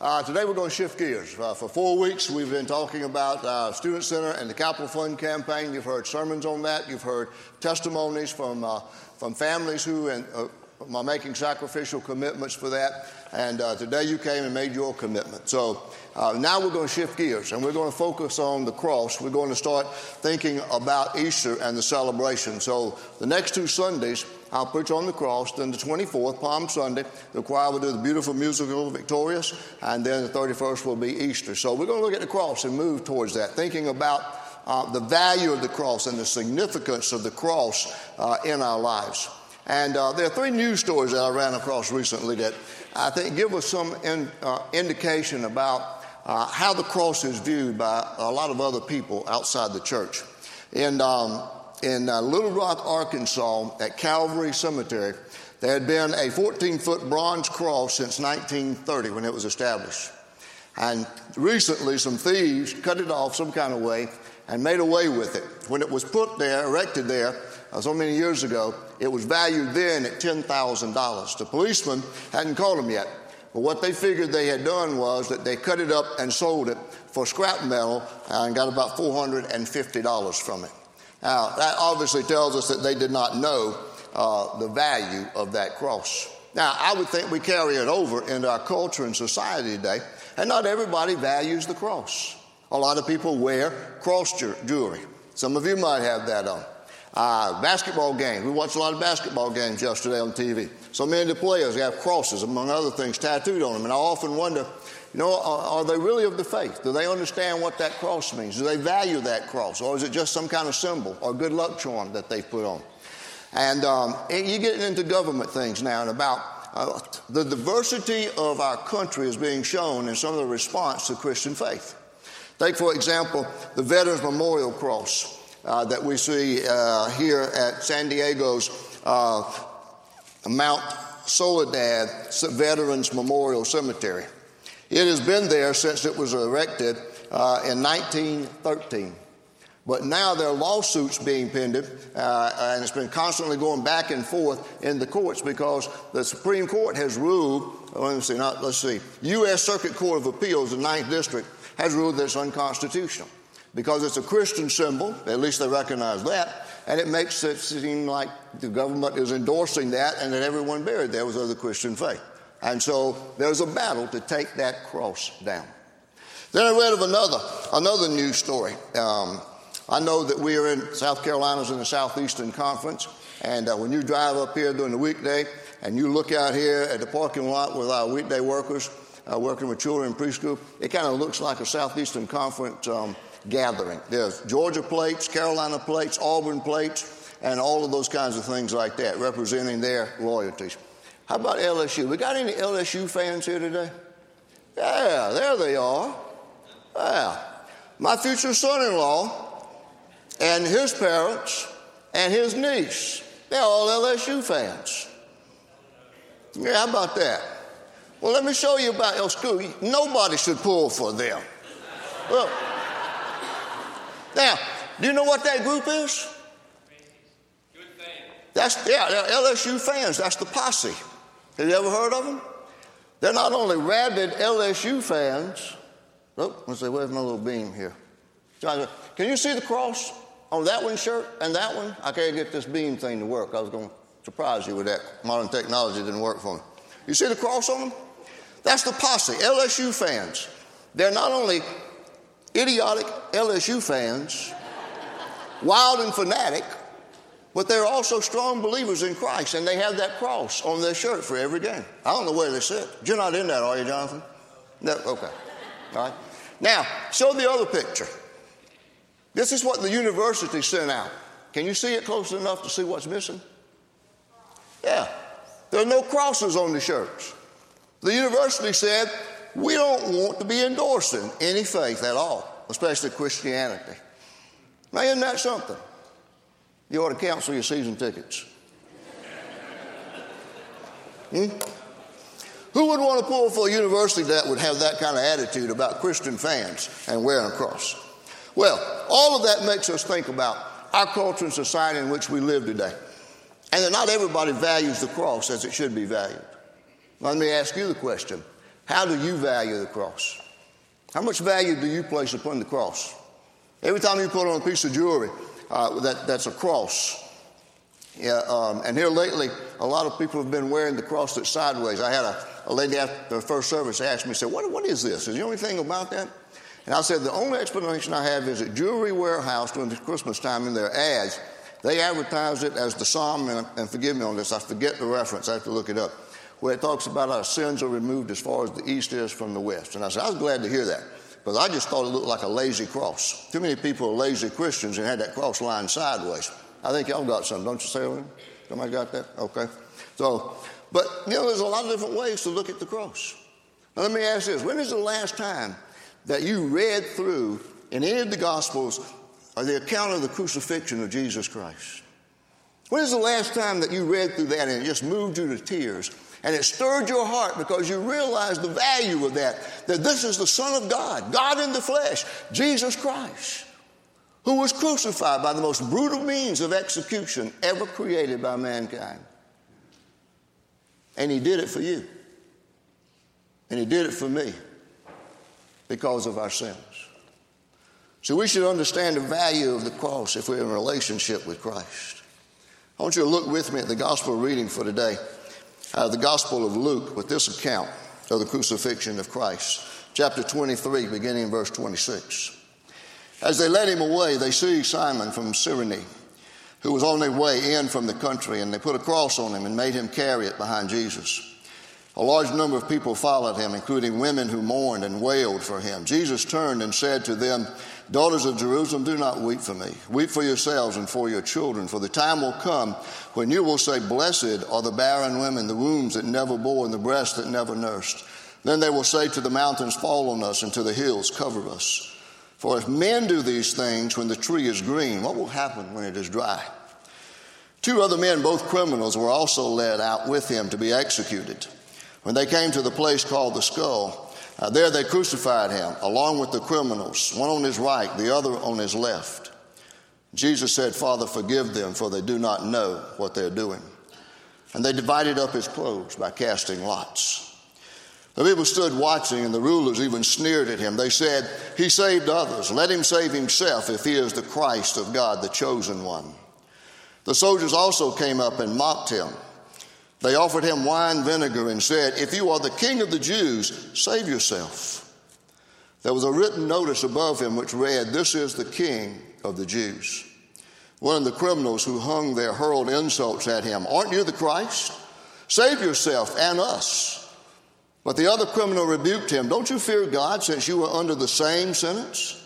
Uh, today we're going to shift gears. Uh, for four weeks we've been talking about uh, Student Center and the Capital Fund campaign. You've heard sermons on that. You've heard testimonies from, uh, from families who and, uh, are making sacrificial commitments for that. And uh, today you came and made your commitment. So now we're going to shift gears and we're going to focus on the cross. We're going to start thinking about Easter and the celebration. So the next two Sundays I'll preach on the cross. Then the 24th, Palm Sunday, the choir will do the beautiful musical Victorious, and then the 31st will be Easter. So we're going to look at the cross and move towards that, thinking about uh, the value of the cross and the significance of the cross uh, in our lives. And uh, there are three news stories that I ran across recently that I think give us some in, uh, indication about uh, how the cross is viewed by a lot of other people outside the church. And um, in uh, Little Rock, Arkansas, at Calvary Cemetery, there had been a 14 foot bronze cross since 1930 when it was established. And recently, some thieves cut it off some kind of way and made away with it. When it was put there, erected there, uh, so many years ago, it was valued then at $10,000. The policeman hadn't caught them yet. But what they figured they had done was that they cut it up and sold it for scrap metal and got about $450 from it. Now, that obviously tells us that they did not know uh, the value of that cross. Now, I would think we carry it over into our culture and society today, and not everybody values the cross. A lot of people wear cross jewelry. Some of you might have that on. Uh, basketball games. We watched a lot of basketball games yesterday on TV. So many of the players have crosses, among other things, tattooed on them. And I often wonder you know, are, are, they really of the faith? Do they understand what that cross means? Do they value that cross? Or is it just some kind of symbol or good luck charm that they've put on? And, um, and you get into government things now and about uh, the diversity of our country is being shown in some of the response to Christian faith. Take, for example, the Veterans Memorial Cross uh, that we see uh, here at San Diego's uh, Mount Soledad Veterans Memorial Cemetery. It has been there since it was erected uh, in 1913. But now there are lawsuits being penned, uh, and it's been constantly going back and forth in the courts because the Supreme Court has ruled. Let me see, not, let's see. U.S. Circuit Court of Appeals, the Ninth District, has ruled that it's unconstitutional because it's a Christian symbol. At least they recognize that, and it makes it seem like the government is endorsing that, and that everyone buried there was of the Christian faith. And so there's a battle to take that cross down. Then I read of another, another news story. Um, I know that we are in South Carolina's in the Southeastern Conference, and uh, when you drive up here during the weekday and you look out here at the parking lot with our weekday workers uh, working with children in preschool, it kind of looks like a Southeastern Conference um, gathering. There's Georgia plates, Carolina plates, Auburn plates, and all of those kinds of things like that, representing their loyalties. How about LSU? We got any LSU fans here today? Yeah, there they are. Yeah. My future son in law and his parents and his niece, they're all LSU fans. Yeah, how about that? Well, let me show you about oh, your school. Nobody should pull for them. Well, now, do you know what that group is? That's yeah, LSU fans. That's the posse. Have you ever heard of them? They're not only rabid LSU fans. Oh, let's see, where's my little beam here? Can you see the cross on that one shirt and that one? I can't get this beam thing to work. I was going to surprise you with that. Modern technology didn't work for me. You see the cross on them? That's the posse, LSU fans. They're not only idiotic LSU fans, wild and fanatic, but they're also strong believers in Christ, and they have that cross on their shirt for every game. I don't know where they sit. You're not in that, are you, Jonathan? No? Okay. All right. Now, show the other picture. This is what the university sent out. Can you see it close enough to see what's missing? Yeah. There are no crosses on the shirts. The university said, we don't want to be endorsing any faith at all, especially Christianity. Now, isn't that something? You ought to cancel your season tickets. Hmm? Who would want to pull for a university that would have that kind of attitude about Christian fans and wearing a cross? Well, all of that makes us think about our culture and society in which we live today. And that not everybody values the cross as it should be valued. Let me ask you the question How do you value the cross? How much value do you place upon the cross? Every time you put on a piece of jewelry uh, that, that's a cross, yeah, um, and here lately, a lot of people have been wearing the cross that's sideways. I had a, a lady after the first service ask me, said, what, what is this? Is there anything about that? And I said, the only explanation I have is at Jewelry Warehouse during the Christmas time in their ads, they advertise it as the Psalm, and, and forgive me on this, I forget the reference, I have to look it up, where it talks about our sins are removed as far as the east is from the west. And I said, I was glad to hear that, because I just thought it looked like a lazy cross. Too many people are lazy Christians and had that cross lying sideways. I think y'all got some, don't you, Sarah? Somebody got that? Okay. So, but, you know, there's a lot of different ways to look at the cross. Now, let me ask this when is the last time that you read through in any of the Gospels or the account of the crucifixion of Jesus Christ? When is the last time that you read through that and it just moved you to tears and it stirred your heart because you realized the value of that? That this is the Son of God, God in the flesh, Jesus Christ who was crucified by the most brutal means of execution ever created by mankind. And he did it for you. And he did it for me because of our sins. So we should understand the value of the cross if we're in a relationship with Christ. I want you to look with me at the gospel reading for today, uh, the Gospel of Luke, with this account of the crucifixion of Christ, chapter 23, beginning in verse 26. As they led him away, they seized Simon from Cyrene, who was on their way in from the country, and they put a cross on him and made him carry it behind Jesus. A large number of people followed him, including women who mourned and wailed for him. Jesus turned and said to them, Daughters of Jerusalem, do not weep for me. Weep for yourselves and for your children, for the time will come when you will say, Blessed are the barren women, the wombs that never bore, and the breasts that never nursed. Then they will say to the mountains, Fall on us, and to the hills, cover us. For if men do these things when the tree is green, what will happen when it is dry? Two other men, both criminals, were also led out with him to be executed. When they came to the place called the skull, uh, there they crucified him, along with the criminals, one on his right, the other on his left. Jesus said, Father, forgive them, for they do not know what they're doing. And they divided up his clothes by casting lots. The people stood watching, and the rulers even sneered at him. They said, He saved others. Let him save himself if he is the Christ of God, the chosen one. The soldiers also came up and mocked him. They offered him wine vinegar and said, If you are the king of the Jews, save yourself. There was a written notice above him which read, This is the king of the Jews. One of the criminals who hung there hurled insults at him. Aren't you the Christ? Save yourself and us. But the other criminal rebuked him. Don't you fear God since you are under the same sentence?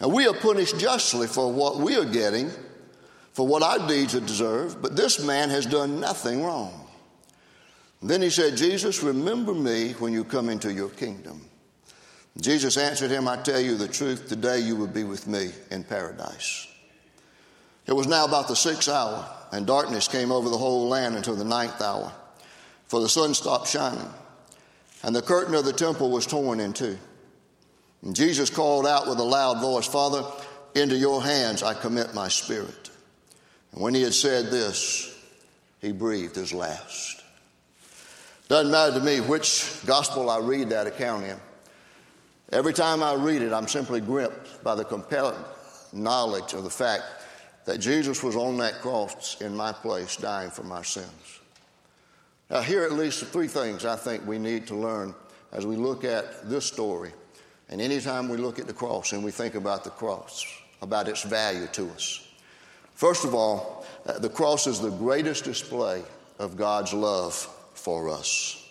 Now we are punished justly for what we are getting, for what our deeds have deserved, but this man has done nothing wrong. Then he said, Jesus, remember me when you come into your kingdom. Jesus answered him, I tell you the truth, today you will be with me in paradise. It was now about the sixth hour, and darkness came over the whole land until the ninth hour, for the sun stopped shining and the curtain of the temple was torn in two. And Jesus called out with a loud voice, Father, into your hands I commit my spirit. And when he had said this, he breathed his last. Doesn't matter to me which gospel I read that account in. Every time I read it, I'm simply gripped by the compelling knowledge of the fact that Jesus was on that cross in my place, dying for my sins. Now, here are at least three things I think we need to learn as we look at this story. And anytime we look at the cross and we think about the cross, about its value to us. First of all, uh, the cross is the greatest display of God's love for us.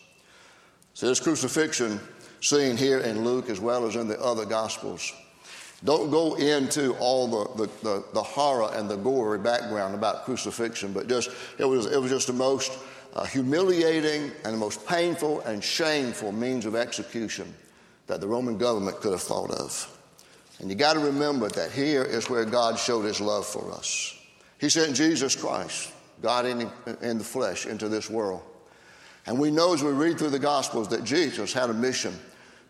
So, this crucifixion seen here in Luke as well as in the other Gospels. Don't go into all the, the, the, the horror and the gory background about crucifixion, but just it was, it was just the most a humiliating and the most painful and shameful means of execution that the Roman government could have thought of. And you got to remember that here is where God showed his love for us. He sent Jesus Christ, God in, in the flesh, into this world. And we know as we read through the Gospels that Jesus had a mission.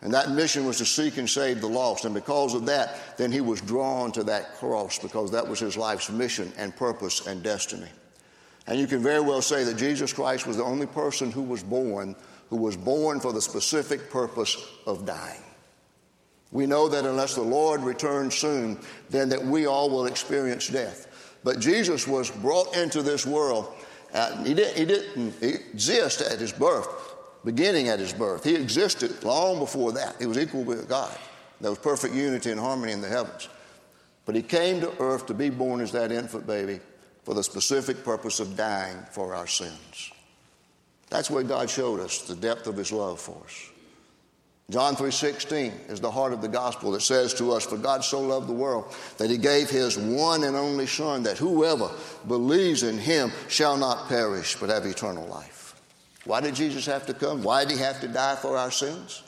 And that mission was to seek and save the lost. And because of that, then he was drawn to that cross because that was his life's mission and purpose and destiny. And you can very well say that Jesus Christ was the only person who was born who was born for the specific purpose of dying. We know that unless the Lord returns soon, then that we all will experience death. But Jesus was brought into this world. Uh, he, did, he didn't exist at his birth, beginning at his birth. He existed long before that. He was equal with God. There was perfect unity and harmony in the heavens. But he came to earth to be born as that infant baby for the specific purpose of dying for our sins. That's where God showed us the depth of his love for us. John 3:16 is the heart of the gospel that says to us for God so loved the world that he gave his one and only son that whoever believes in him shall not perish but have eternal life. Why did Jesus have to come? Why did he have to die for our sins?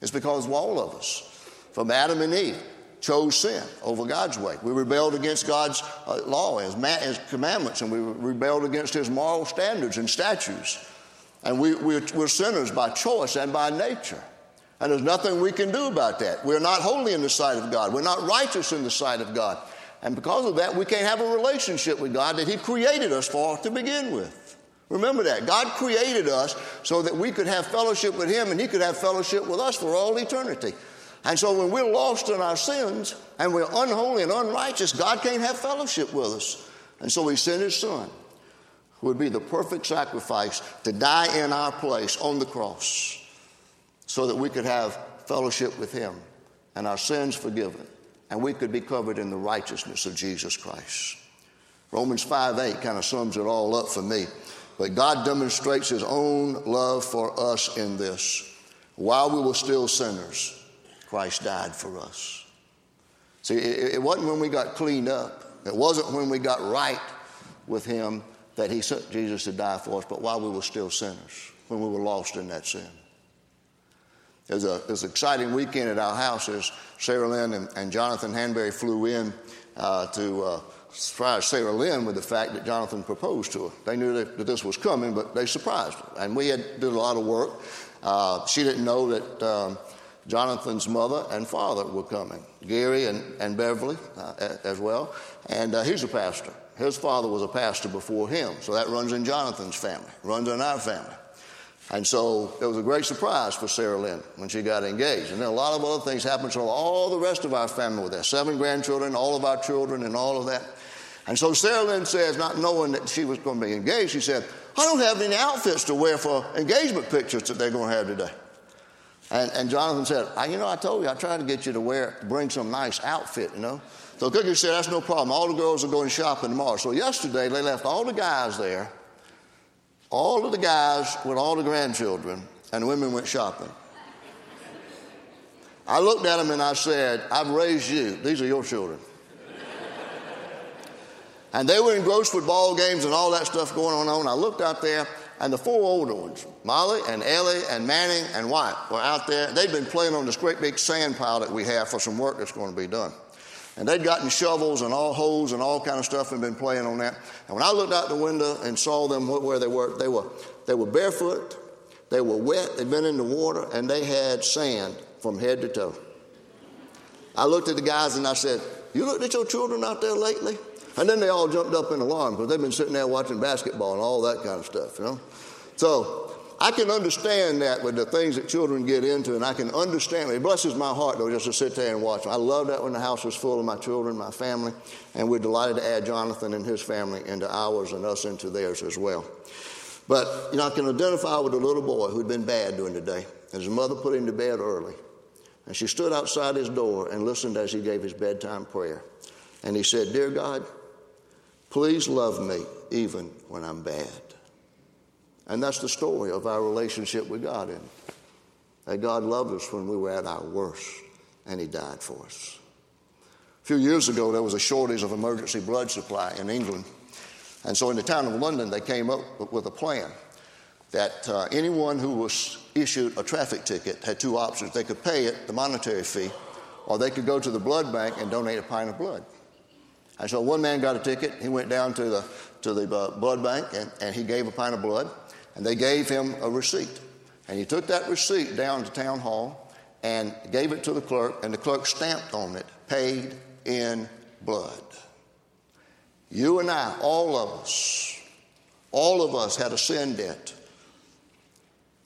It's because all of us from Adam and Eve chose sin over God's way. We rebelled against God's uh, law, ma- his commandments, and we rebelled against his moral standards and statutes. And we, we're, we're sinners by choice and by nature. And there's nothing we can do about that. We're not holy in the sight of God. We're not righteous in the sight of God. And because of that, we can't have a relationship with God that He created us for to begin with. Remember that. God created us so that we could have fellowship with Him and He could have fellowship with us for all eternity. And so when we're lost in our sins and we're unholy and unrighteous, God can't have fellowship with us. And so He sent His Son, who would be the perfect sacrifice to die in our place on the cross so that we could have fellowship with Him and our sins forgiven and we could be covered in the righteousness of Jesus Christ. Romans 5 8 kind of sums it all up for me. But God demonstrates His own love for us in this. While we were still sinners, Christ died for us. See, it, wasn't when we got cleaned up, it wasn't when we got right with Him that He sent Jesus to die for us, but while we were still sinners, when we were lost in that sin. It was, a, it was an exciting weekend at our house as Sarah Lynn and, and Jonathan Hanbury flew in uh, to uh, surprise Sarah Lynn with the fact that Jonathan proposed to her. They knew that, that this was coming, but they surprised her. And we had did a lot of work. Uh, she didn't know that um, Jonathan's mother and father were coming, Gary and, and Beverly uh, as well. And uh, he's a pastor. His father was a pastor before him, so that runs in Jonathan's family, runs in our family. And so it was a great surprise for Sarah Lynn when she got engaged. And then a lot of other things happened. So all the rest of our family were there seven grandchildren, all of our children, and all of that. And so Sarah Lynn says, not knowing that she was going to be engaged, she said, I don't have any outfits to wear for engagement pictures that they're going to have today. And, and Jonathan said, I, You know, I told you, I tried to get you to wear, bring some nice outfit, you know. So Cookie said, That's no problem. All the girls are going shopping tomorrow. So yesterday, they left all the guys there, all of the guys with all the grandchildren, and the women went shopping. I looked at them and I said, I've raised you. These are your children. and they were engrossed with ball games and all that stuff going on. And I looked out there and the four older ones, Molly and Ellie and Manning and White, were out there. They'd been playing on this great big sand pile that we have for some work that's going to be done. And they'd gotten shovels and all hoes and all kind of stuff and been playing on that. And when I looked out the window and saw them where they were, they were, they were barefoot, they were wet, they'd been in the water, and they had sand from head to toe. I looked at the guys and I said, You looked at your children out there lately? And then they all jumped up in alarm because they've been sitting there watching basketball and all that kind of stuff, you know? So I can understand that with the things that children get into, and I can understand it. It blesses my heart, though, just to sit there and watch. I love that when the house was full of my children, my family, and we're delighted to add Jonathan and his family into ours and us into theirs as well. But, you know, I can identify with a little boy who'd been bad during the day, and his mother put him to bed early. And she stood outside his door and listened as he gave his bedtime prayer. And he said, Dear God, please love me even when I'm bad. And that's the story of our relationship with God. And that God loved us when we were at our worst, and He died for us. A few years ago, there was a shortage of emergency blood supply in England. And so in the town of London, they came up with a plan that uh, anyone who was issued a traffic ticket had two options. They could pay it, the monetary fee, or they could go to the blood bank and donate a pint of blood. And so one man got a ticket. He went down to the, to the uh, blood bank and, and he gave a pint of blood. And they gave him a receipt. And he took that receipt down to town hall and gave it to the clerk, and the clerk stamped on it, paid in blood. You and I, all of us, all of us had a sin debt.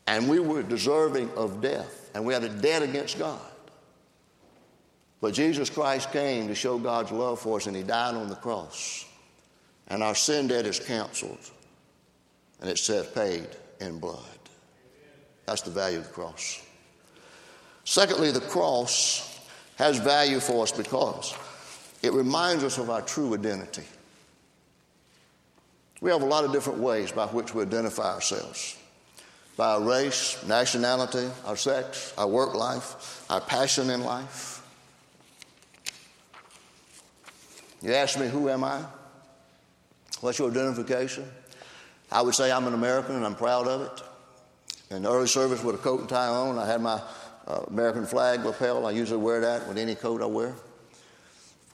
And we were deserving of death, and we had a debt against God. But Jesus Christ came to show God's love for us, and He died on the cross. And our sin debt is canceled, and it says paid in blood. That's the value of the cross. Secondly, the cross has value for us because it reminds us of our true identity. We have a lot of different ways by which we identify ourselves by our race, nationality, our sex, our work life, our passion in life. You ask me, who am I? What's your identification? I would say I'm an American and I'm proud of it. In early service with a coat and tie on, I had my uh, American flag lapel. I usually wear that with any coat I wear.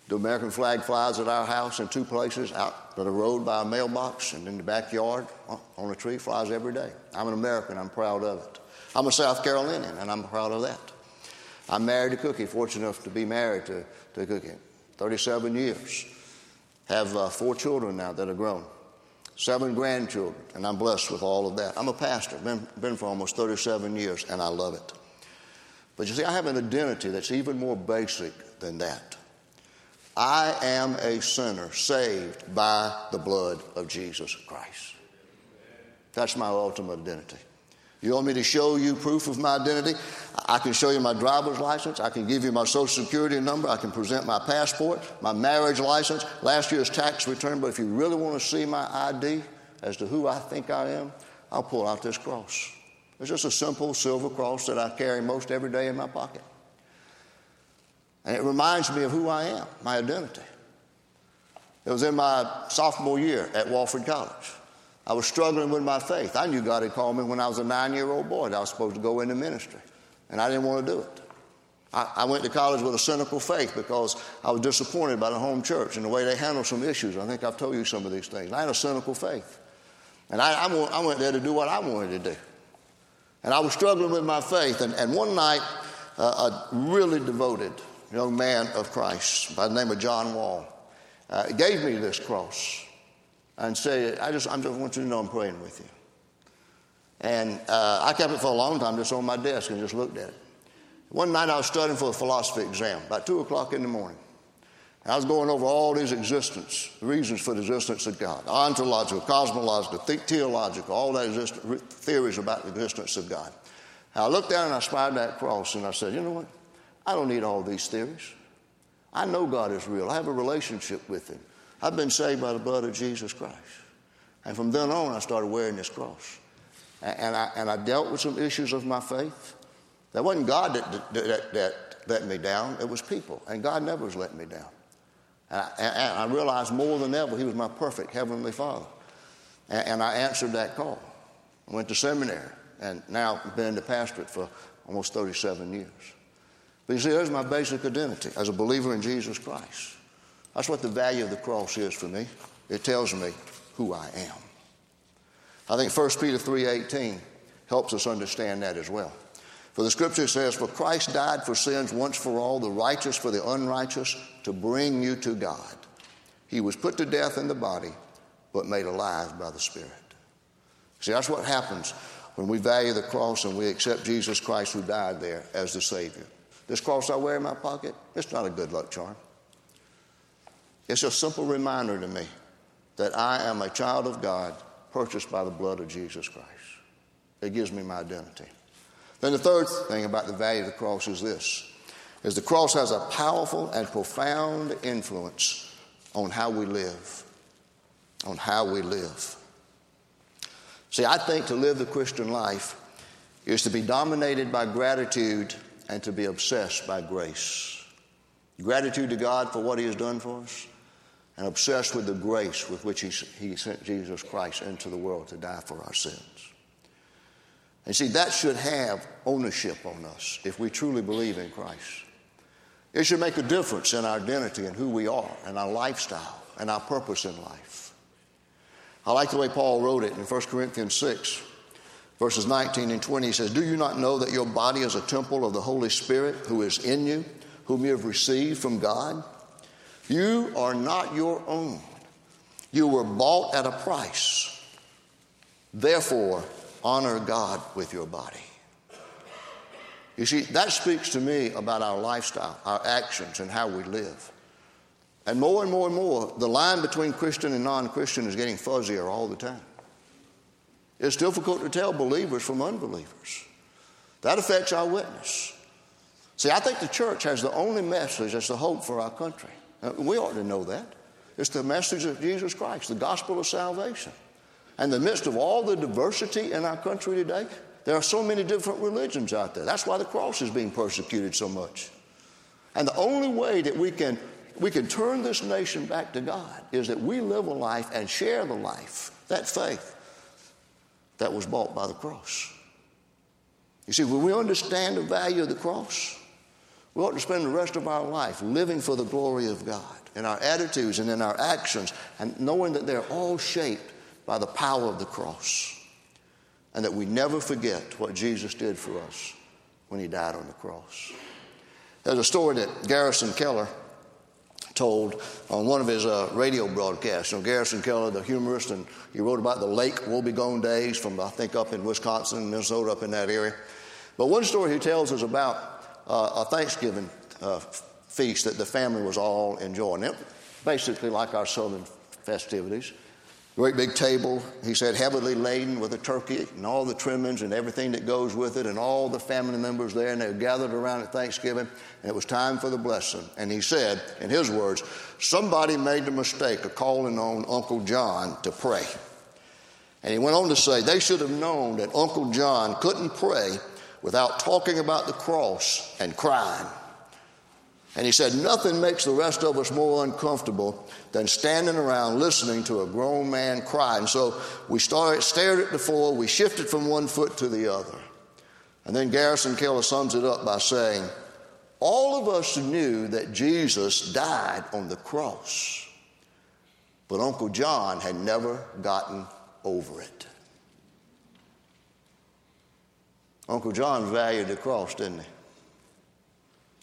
The American flag flies at our house in two places out to the road by a mailbox and in the backyard on a tree, flies every day. I'm an American, I'm proud of it. I'm a South Carolinian, and I'm proud of that. I'm married to Cookie, fortunate enough to be married to, to Cookie. 37 years. Have uh, four children now that are grown, seven grandchildren, and I'm blessed with all of that. I'm a pastor, been, been for almost 37 years, and I love it. But you see, I have an identity that's even more basic than that. I am a sinner saved by the blood of Jesus Christ. That's my ultimate identity. You want me to show you proof of my identity? I can show you my driver's license. I can give you my social security number. I can present my passport, my marriage license, last year's tax return. But if you really want to see my ID as to who I think I am, I'll pull out this cross. It's just a simple silver cross that I carry most every day in my pocket. And it reminds me of who I am, my identity. It was in my sophomore year at Wofford College. I was struggling with my faith. I knew God had called me when I was a nine year old boy that I was supposed to go into ministry, and I didn't want to do it. I, I, went to college with a cynical faith because I was disappointed by the home church and the way they handled some issues. I think I've told you some of these things. I had a cynical faith. And I, I, went, I went there to do what I wanted to do. And I was struggling with my faith. And, and one night, uh, a really devoted young man of Christ by the name of John Wall uh, gave me this cross and say, I just, I just want you to know I'm praying with you. And uh, I kept it for a long time just on my desk and just looked at it. One night I was studying for a philosophy exam, about 2 o'clock in the morning. I was going over all these existence, reasons for the existence of God, ontological, cosmological, theological, all that exist- theories about the existence of God. And I looked down and I spied that cross and I said, you know what? I don't need all these theories. I know God is real. I have a relationship with Him. I've been saved by the blood of Jesus Christ. And from then on, I started wearing this cross. And I, and I dealt with some issues of my faith. That wasn't God that, that, that let me down, it was people. And God never has let me down. And I, and I realized more than ever He was my perfect Heavenly Father. And, and I answered that call. I went to seminary and now been in the pastorate for almost 37 years. But you see, there's my basic identity as a believer in Jesus Christ. That's what the value of the cross is for me. It tells me who I am. I think 1 Peter 3:18 helps us understand that as well. For the scripture says, For Christ died for sins once for all, the righteous for the unrighteous, to bring you to God. He was put to death in the body, but made alive by the Spirit. See, that's what happens when we value the cross and we accept Jesus Christ who died there as the Savior. This cross I wear in my pocket, it's not a good luck charm. It's a simple reminder to me that I am a child of God purchased by the blood of Jesus Christ. It gives me my identity. Then the third thing about the value of the cross is this is the cross has a powerful and profound influence on how we live. On how we live. See, I think to live the Christian life is to be dominated by gratitude and to be obsessed by grace. Gratitude to God for what He has done for us, and obsessed with the grace with which He, he sent Jesus Christ into the world to die for our sins. And see, that should have ownership on us if we truly believe in Christ. It should make a difference in our identity and who we are and our lifestyle and our purpose in life. I like the way Paul wrote it in 1 Corinthians 6, verses 19 and 20. He says, Do you not know that your body is a temple of the Holy Spirit who is in you, whom you have received from God? You are not your own. You were bought at a price. Therefore, honor God with your body. You see, that speaks to me about our lifestyle, our actions, and how we live. And more and more and more, the line between Christian and non Christian is getting fuzzier all the time. It's difficult to tell believers from unbelievers. That affects our witness. See, I think the church has the only message that's the hope for our country. Uh, we ought to know that. It's the message of Jesus Christ, the gospel of salvation. And in the midst of all the diversity in our country today, there are so many different religions out there. That's why the cross is being persecuted so much. And the only way that we can, we can turn this nation back to God is that we live a life and share the life, that faith, that was bought by the cross. You see, when we understand the value of the cross, we ought to spend the rest of our life living for the glory of God in our attitudes and in our actions, and knowing that they're all shaped by the power of the cross, and that we never forget what Jesus did for us when he died on the cross. There's a story that Garrison Keillor told on one of his uh, radio broadcasts. You know, Garrison Keillor, the humorist, and he wrote about the Lake Wobegon days from, I think, up in Wisconsin, Minnesota, up in that area. But one story he tells is about a Thanksgiving uh, feast that the family was all enjoying. It, basically like our southern festivities. Great big table, he said, heavily laden with a turkey and all the trimmings and everything that goes with it, and all the family members there, and they were gathered around at Thanksgiving, and it was time for the blessing. And he said, in his words, somebody made the mistake of calling on Uncle John to pray. And he went on to say, they should have known that Uncle John couldn't pray without talking about the cross and crying. And he said, Nothing makes the rest of us more uncomfortable than standing around listening to a grown man cry. And so we started, stared at the floor, we shifted from one foot to the other. And then Garrison Keillor sums it up by saying, All of us knew that Jesus died on the cross, but Uncle John had never gotten over it. Uncle John valued the cross, didn't he?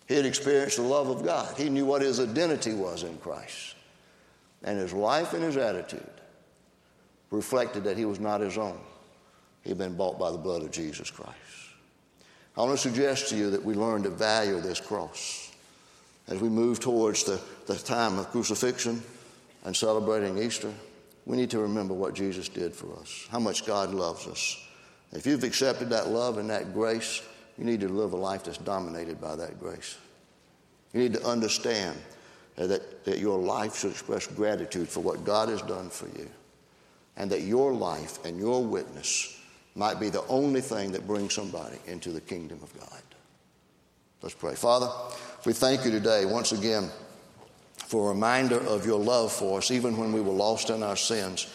He had experienced the love of God. He knew what his identity was in Christ. And his life and his attitude reflected that he was not his own. He'd been bought by the blood of Jesus Christ. I want to suggest to you that we learn to value this cross as we move towards the, the time of crucifixion and celebrating Easter. We need to remember what Jesus did for us, how much God loves us. If you've accepted that love and that grace, you need to live a life that's dominated by that grace. You need to understand that, that your life should express gratitude for what God has done for you, and that your life and your witness might be the only thing that brings somebody into the kingdom of God. Let's pray. Father, we thank you today once again for a reminder of your love for us, even when we were lost in our sins,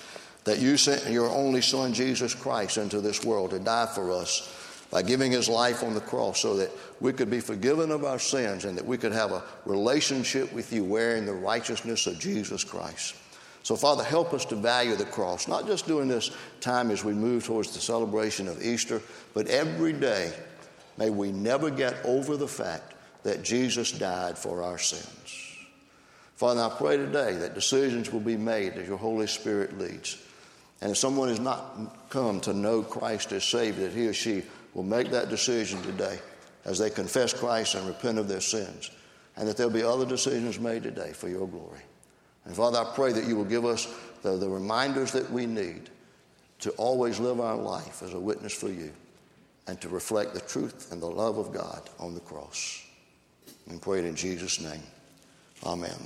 that you sent your only Son, Jesus Christ, into this world to die for us by giving his life on the cross so that we could be forgiven of our sins and that we could have a relationship with you wearing the righteousness of Jesus Christ. So, Father, help us to value the cross, not just during this time as we move towards the celebration of Easter, but every day. May we never get over the fact that Jesus died for our sins. Father, I pray today that decisions will be made as your Holy Spirit leads. And if someone has not come to know Christ as Savior, that he or she will make that decision today as they confess Christ and repent of their sins, and that there'll be other decisions made today for your glory. And Father, I pray that you will give us the, the reminders that we need to always live our life as a witness for you and to reflect the truth and the love of God on the cross. And pray it in Jesus' name. Amen.